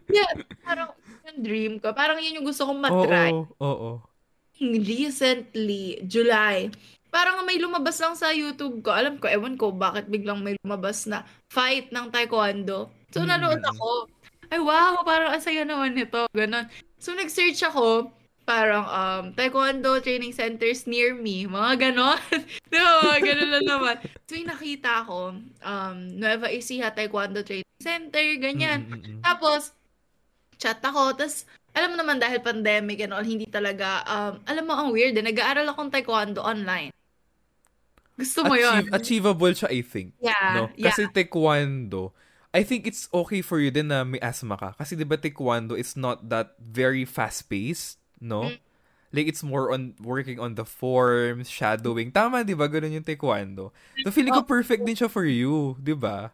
Yeah, parang yung dream ko. Parang yun yung gusto kong matry. Oo, oo. Recently, July, parang may lumabas lang sa YouTube ko. Alam ko, ewan ko bakit biglang may lumabas na fight ng taekwondo. So, nanood mm. ako. Ay, wow, parang asaya naman nito. Ganon. So, nag-search ako, parang um, taekwondo training centers near me. Mga ganon. Di ba? Mga ganon lang naman. So, yung nakita ko, um, Nueva Ecija Taekwondo Training Center, ganyan. Mm, mm, mm. Tapos, chat ako. Tapos, alam mo naman dahil pandemic and all, hindi talaga, um, alam mo, ang weird eh. Nag-aaral akong taekwondo online. Gusto mo yun? Achieve- achievable siya, I think. Yeah, no? yeah. Kasi taekwondo, I think it's okay for you din na may asthma ka. Kasi 'di ba taekwondo is not that very fast-paced, no? Mm. Like it's more on working on the forms, shadowing. Tama 'di ba? Ganun yung taekwondo. So feeling ko perfect din siya for you, 'di ba?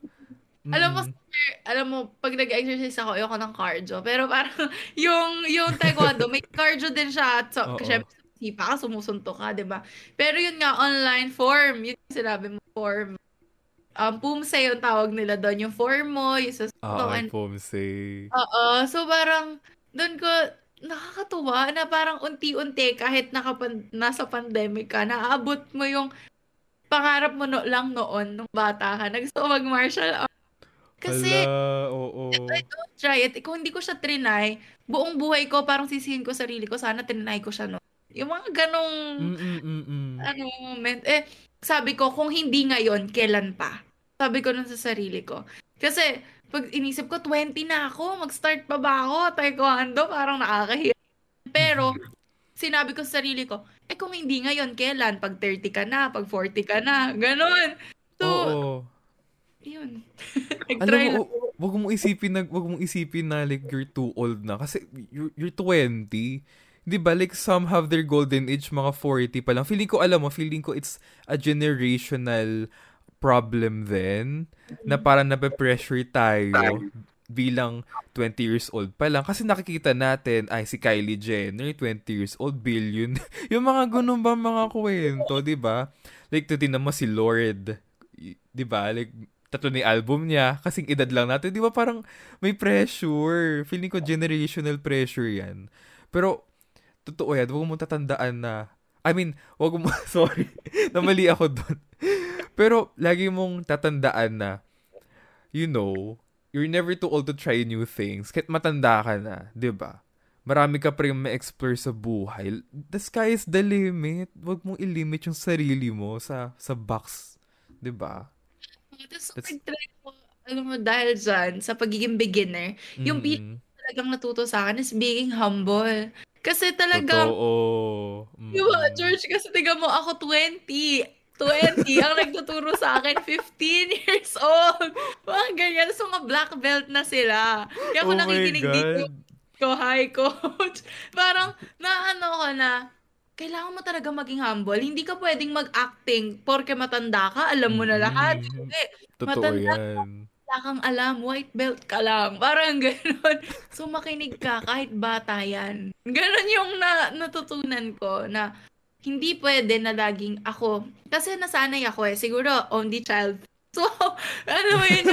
Alam mo, Mm. sir, alam mo, pag nag-exercise ako, ayoko ng cardio. Pero parang, yung, yung taekwondo, may cardio din siya. So, Oo. syempre, sipa ka, sumusunto ka, di ba? Pero yun nga, online form. Yun yung sinabi mo, form. Um, pumse yung tawag nila doon. Yung form mo, yung sa Oo, and Pomse. Oo. So, parang, doon ko, nakakatuwa na parang unti-unti, kahit nakapan, nasa pandemic ka, naaabot mo yung pangarap mo no, lang noon, nung bata ka. Naggusto ko mag-martial art. Kasi, Hala, oo. I don't try it. Kung hindi ko siya trinay, buong buhay ko, parang sisihin ko sarili ko, sana trinay ko siya no. Yung mga ganong, Mm-mm-mm. ano, moment. Eh, sabi ko, kung hindi ngayon, kailan pa? Sabi ko nun sa sarili ko. Kasi, pag inisip ko, 20 na ako, mag-start pa ba ako? Taekwondo, parang nakakahiya. Pero, sinabi ko sa sarili ko, eh kung hindi ngayon, kailan? Pag 30 ka na, pag 40 ka na, ganon. So, Oo. yun. Alam Nag-try mo, lang. wag mong isipin na wag mong isipin na like you're too old na kasi you're, you're 20. 'Di ba? Like some have their golden age mga 40 pa lang. Feeling ko alam mo, feeling ko it's a generational problem then na parang nape-pressure tayo bilang 20 years old pa lang. Kasi nakikita natin, ay si Kylie Jenner, 20 years old, billion. yung mga ganun ba mga kwento, di ba? Like, tinan mo si Lord, di ba? Like, tatlo ni album niya, kasing edad lang natin, di ba parang may pressure. Feeling ko generational pressure yan. Pero, totoo yan, huwag mo tatandaan na, I mean, wag mo, sorry, namali ako doon. Pero, lagi mong tatandaan na, you know, you're never too old to try new things. Kahit matanda ka na, di ba? Marami ka pa rin ma-explore sa buhay. The sky is the limit. Huwag mong ilimit yung sarili mo sa sa box. Di ba? Tapos, nag-try ko, alam mo, dahil dyan, sa pagiging beginner, yung Mm. pinaka talagang natuto sa akin is being humble. Kasi talagang, Totoo. di ba, Mm. George, kasi tiga mo, ako 20. 20. ang nagtuturo sa akin, 15 years old. Mga ganyan. So, mga black belt na sila. Kaya ako Oh nakikinig dito ko, hi, coach. Parang, naano ko na, kailangan mo talaga maging humble. Hindi ka pwedeng mag-acting porke matanda ka, alam mo na lahat. Mm. Hindi. Totoo matanda yan. Wala kang alam, white belt ka lang. Parang gano'n. So, makinig ka kahit bata yan. Gano'n yung na, natutunan ko na hindi pwede na laging ako. Kasi nasanay ako eh. Siguro, only child. So, ano mo yun,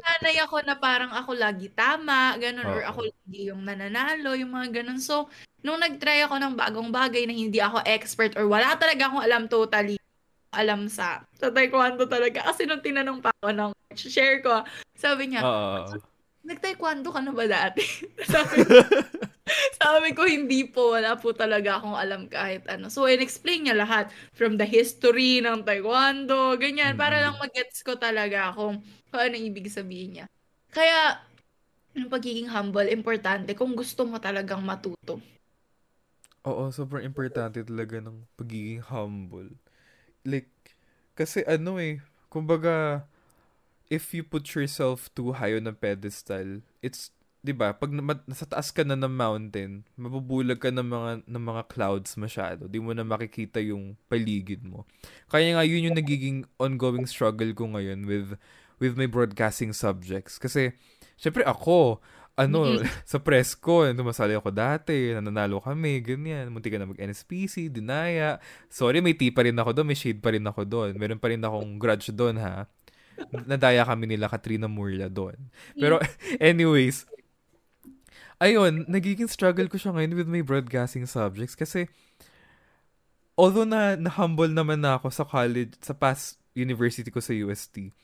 nasanay ako na parang ako lagi tama, gano'n, or Oo. ako lagi yung nananalo, yung mga gano'n. So, nung nag-try ako ng bagong bagay na hindi ako expert or wala talaga akong alam totally, alam sa sa taekwondo talaga. Kasi nung tinanong pa ako ng share ko, sabi niya, Oo. nag-taekwondo ka na ba dati? sabi, sabi ko, hindi po. Wala po talaga akong alam kahit ano. So, in-explain niya lahat. From the history ng taekwondo, ganyan. Para Mm. lang mag-gets ko talaga kung, kung ano ibig sabihin niya. Kaya, yung pagiging humble, importante kung gusto mo talagang matuto. Oo, sobrang importante talaga ng pagiging humble. Like, kasi ano eh, kumbaga, if you put yourself too high on a pedestal, it's, di ba, pag na- nasa taas ka na ng mountain, mabubulag ka ng mga, ng mga clouds masyado. Di mo na makikita yung paligid mo. Kaya nga, yun yung nagiging ongoing struggle ko ngayon with, with my broadcasting subjects. Kasi, syempre ako, ano, sa press ko, tumasali ako dati, nananalo kami, ganyan. Munti ka na mag-NSPC, dinaya. Sorry, may tea pa rin ako doon, may shade pa rin ako doon. Meron pa rin akong grudge doon, ha. Nadaya kami nila Katrina Murla doon. Pero, anyways, ayun, nagiging struggle ko siya ngayon with my broadcasting subjects kasi although na na-humble naman na ako sa college, sa past university ko sa UST,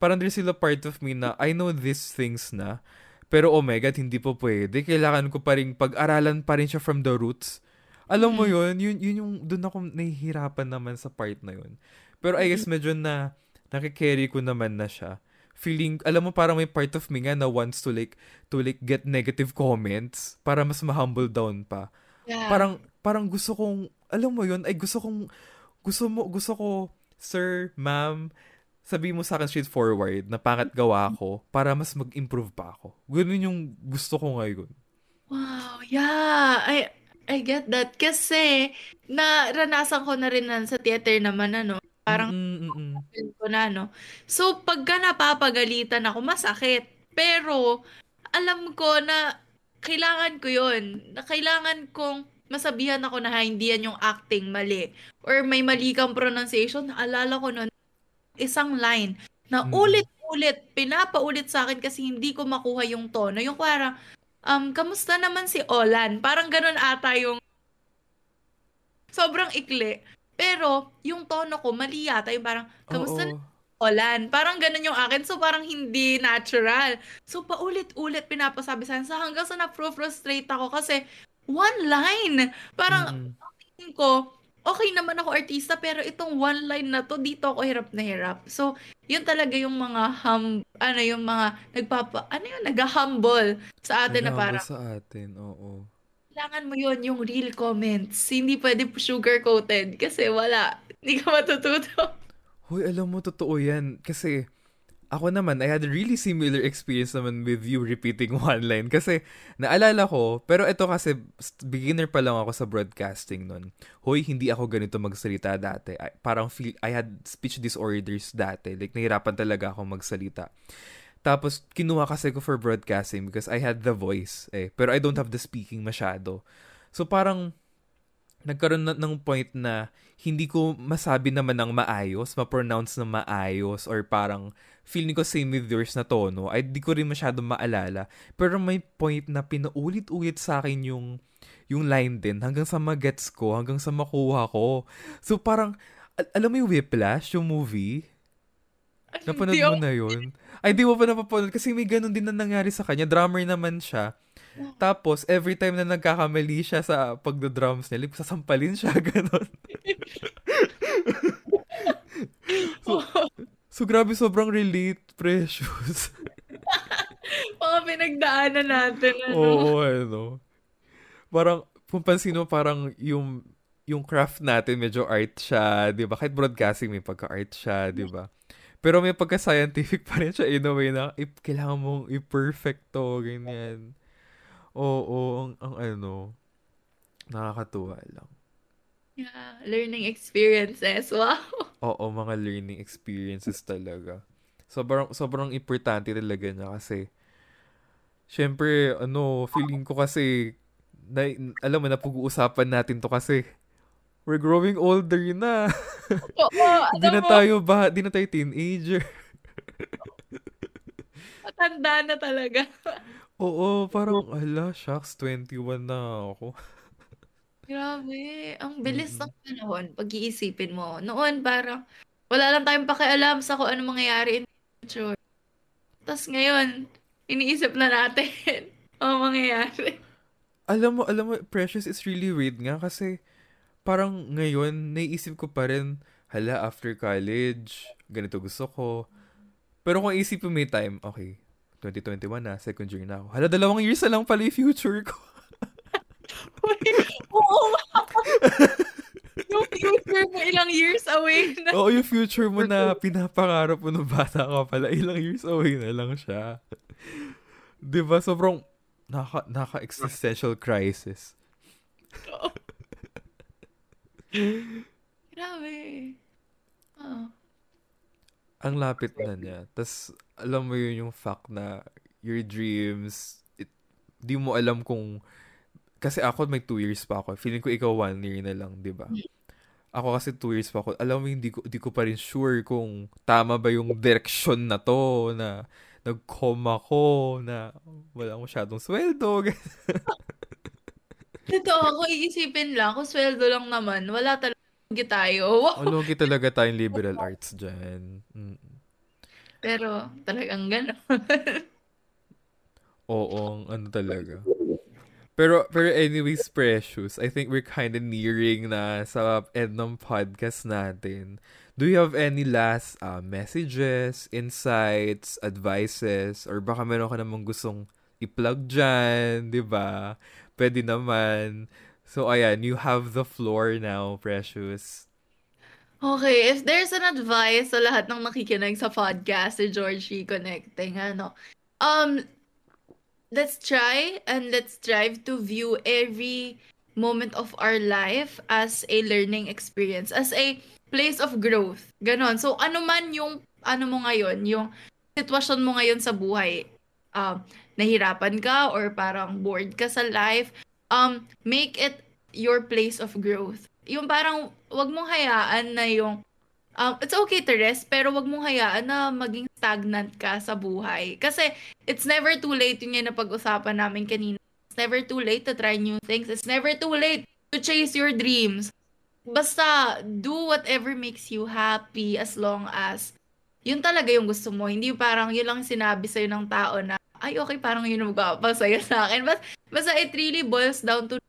parang there's still a part of me na I know these things na, pero oh my God, hindi po pwede. Kailangan ko pa rin, pag-aralan pa rin siya from the roots. Alam mo yun, yun, yun yung, doon ako nahihirapan naman sa part na yun. Pero I guess medyo na, nakikerry ko naman na siya. Feeling, alam mo parang may part of me nga na wants to like, to like get negative comments para mas ma-humble down pa. Yeah. Parang, parang gusto kong, alam mo yun, ay gusto kong, gusto mo, gusto ko, sir, ma'am, sabi mo sa akin straightforward na pangat gawa ko para mas mag-improve pa ako. Ganun yung gusto ko ngayon. Wow, yeah. I I get that kasi naranasan ko na rin sa theater naman ano. Parang Ko na no. So pagka napapagalitan ako masakit. Pero alam ko na kailangan ko 'yon. Na kailangan kong masabihan ako na hindi yan yung acting mali or may mali kang pronunciation. Naalala ko noon isang line na Mm. ulit-ulit pinapaulit sa akin kasi hindi ko makuha yung tono. Yung parang um, kamusta naman si Olan? Parang ganun ata yung sobrang ikli. Pero, yung tono ko, mali yata. Yung parang, kamusta Oo. na Olan? Parang ganun yung akin. So, parang hindi natural. So, paulit-ulit pinapasabi sa akin. So, hanggang sa na-frustrate ako kasi one line. Parang, tingin ko, okay naman ako artista, pero itong one line na to, dito ako hirap na hirap. So, yun talaga yung mga hum, ano, yung mga nagpapa, ano yun, nag-humble sa atin na Nag-humble parang, sa atin, oo. Kailangan mo yun, yung real comments. Hindi pwede sugar-coated kasi wala. Hindi ka matututo. Hoy, alam mo, totoo yan. Kasi, ako naman, I had a really similar experience naman with you repeating one line. Kasi, naalala ko, pero ito kasi, beginner pa lang ako sa broadcasting nun. Hoy, hindi ako ganito magsalita dati. I, parang feel, I had speech disorders dati. Like, nahirapan talaga ako magsalita. Tapos, kinuha kasi ko for broadcasting because I had the voice. Eh. Pero I don't have the speaking masyado. So, parang, nagkaroon na, ng point na hindi ko masabi naman ng maayos, ma-pronounce ng maayos, or parang feeling ko same with yours na tono, ay di ko rin masyado maalala. Pero may point na pinaulit-ulit sa akin yung, yung line din, hanggang sa magets ko, hanggang sa makuha ko. So parang, al- alam mo yung Whiplash, yung movie? Napanood mo na yun? Ay, di mo pa napapanood kasi may ganun din na nangyari sa kanya. Drummer naman siya. Tapos, every time na nagkakamali siya sa pagdo-drums niya, like, sasampalin siya, ganun. so, so, grabe, sobrang relate, precious. Mga pinagdaanan natin, ano. Oo, ano. Parang, kung pansin mo, parang yung yung craft natin medyo art siya, 'di ba? Kahit broadcasting may pagka-art siya, 'di ba? Pero may pagka-scientific pa rin siya in a way na if, kailangan mong i-perfect to, ganyan. Oo, ang, ang ano, nakakatuwa lang. Yeah, learning experiences. Wow. Oo, mga learning experiences talaga. Sobrang, sobrang importante talaga niya kasi, syempre, ano, feeling ko kasi, na, alam mo, napag-uusapan natin to kasi, we're growing older na. Oo, na tayo ba, di na tayo teenager. matanda na talaga. Oo, parang, ala, shucks, 21 na ako. Grabe, ang bilis Mm-mm. ng panahon pag-iisipin mo. Noon parang wala lang tayong pakialam sa kung ano mangyayari in future. Tapos ngayon, iniisip na natin ang mangyayari. Alam mo, alam mo, Precious is really weird nga kasi parang ngayon, naiisip ko pa rin, hala, after college, ganito gusto ko. Pero kung isipin mo may time, okay, 2021 na, second year na ako. Hala, dalawang years na lang pala yung future ko. Oo. Yung future mo ilang years away na. Oo, yung future mo na pinapangarap mo nung bata ka pala, ilang years away na lang siya. 'Di ba Sobrang naka, naka-existential crisis. Grabe. Oh. Ang lapit na niya. Tapos, alam mo yun yung fact na your dreams, it, di mo alam kung, kasi ako may two years pa ako. Feeling ko ikaw one year na lang, di ba? Ako kasi two years pa ako. Alam mo, hindi ko, hindi ko pa rin sure kung tama ba yung direction na to, na nag-com ako, na wala masyadong sweldo. Ito ako iisipin lang, kung sweldo lang naman, wala talaga tayo. Oh, lugi talaga tayong liberal arts dyan. Mm. Pero talagang gano'n. Oo, ano talaga. Pero, pero anyways, Precious, I think we're kind of nearing na sa end ng podcast natin. Do you have any last uh, messages, insights, advices, or baka meron ka namang gustong i-plug dyan, di ba? Pwede naman. So, ayan, you have the floor now, Precious. Okay, if there's an advice sa lahat ng nakikinig sa podcast si Georgie Connecting, ano, um, let's try and let's strive to view every moment of our life as a learning experience, as a place of growth. Ganon. So, ano man yung, ano mo ngayon, yung sitwasyon mo ngayon sa buhay, um, nahirapan ka or parang bored ka sa life, um, make it your place of growth. Yung parang, wag mong hayaan na yung um, it's okay to rest, pero wag mong hayaan na maging stagnant ka sa buhay. Kasi it's never too late, yun yung napag-usapan namin kanina. It's never too late to try new things. It's never too late to chase your dreams. Basta, do whatever makes you happy as long as yun talaga yung gusto mo. Hindi parang yun lang sinabi sa'yo ng tao na, ay, okay, parang yun ang magpapasaya sa akin. But, basta it really boils down to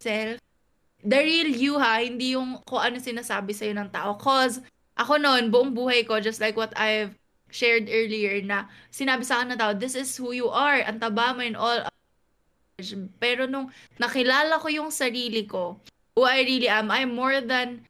self. The real you ha, hindi yung kung ano sinasabi sa'yo ng tao. Cause, ako noon, buong buhay ko, just like what I've shared earlier, na sinabi sa akin na tao, this is who you are, ang taba mo and all. Pero nung nakilala ko yung sarili ko, who I really am, I'm more than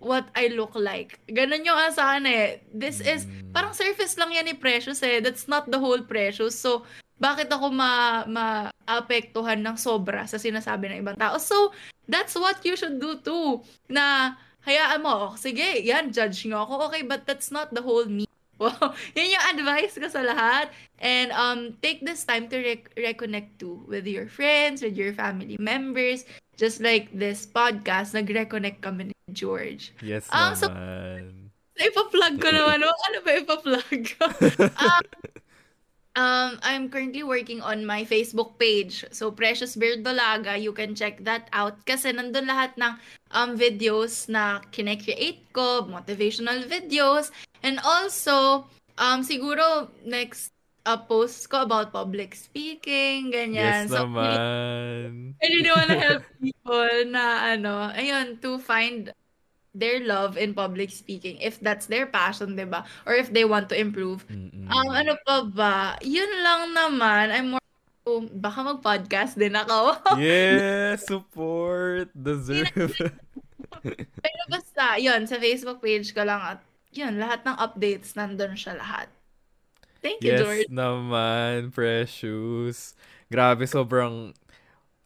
what I look like. Ganun yung asahan eh. This is, Mm. parang surface lang yan ni Precious eh. That's not the whole Precious. So, bakit ako ma maapektuhan ng sobra sa sinasabi ng ibang tao? So, that's what you should do too. Na, hayaan mo, oh, sige, yan, judge nyo ako. Okay, but that's not the whole me. Wow. Yun yung advice ko sa lahat. And um, take this time to rec- reconnect too with your friends, with your family members. Just like this podcast, nag-reconnect kami ni George. Yes Um, so- naman. Ipa-plug ko naman. Oh, ano ba ipa-plug ko? um, um, I'm currently working on my Facebook page. So, Precious Beard Dolaga, you can check that out. Kasi nandun lahat ng um, videos na kine-create ko, motivational videos. And also, um, siguro, next uh, post ko about public speaking, ganyan. Yes so, naman. I really wanna help people na ano, ayun, to find their love in public speaking if that's their passion, 'di ba? Or if they want to improve. Mm-mm. Um ano pa ba? Yun lang naman. I'm more to, baka mag-podcast din ako. yes, support. Deserve. Pero basta, yun, sa Facebook page ko lang at yun, lahat ng updates nandun siya lahat. Thank you, yes George. naman, Precious. Grabe, sobrang,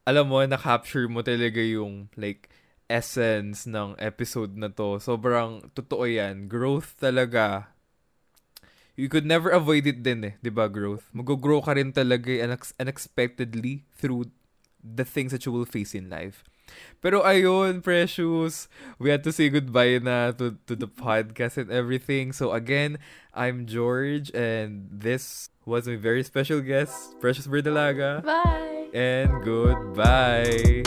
alam mo, na-capture mo talaga yung, like, essence ng episode na to. Sobrang, totoo yan. Growth talaga. You could never avoid it din eh, di ba, growth? Mag-grow ka rin talaga eh, unex- unexpectedly through the things that you will face in life. Pero ayun, Precious, we had to say goodbye na to, to the podcast and everything. So again, I'm George and this was my very special guest, Precious Berdalaga. Bye! And goodbye.